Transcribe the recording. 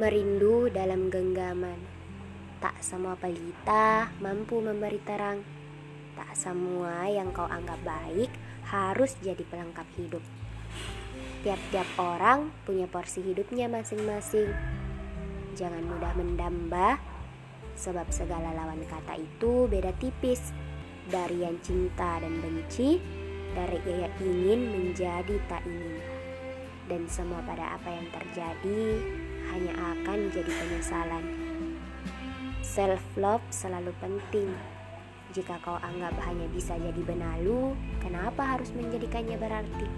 Merindu dalam genggaman. Tak semua pelita mampu memberi terang. Tak semua yang kau anggap baik harus jadi pelengkap hidup. Tiap-tiap orang punya porsi hidupnya masing-masing. Jangan mudah mendamba, sebab segala lawan kata itu beda tipis dari yang cinta dan benci, dari yang ingin menjadi tak ingin. Dan semua pada apa yang terjadi hanya akan jadi penyesalan. Self love selalu penting. Jika kau anggap hanya bisa jadi benalu, kenapa harus menjadikannya berarti?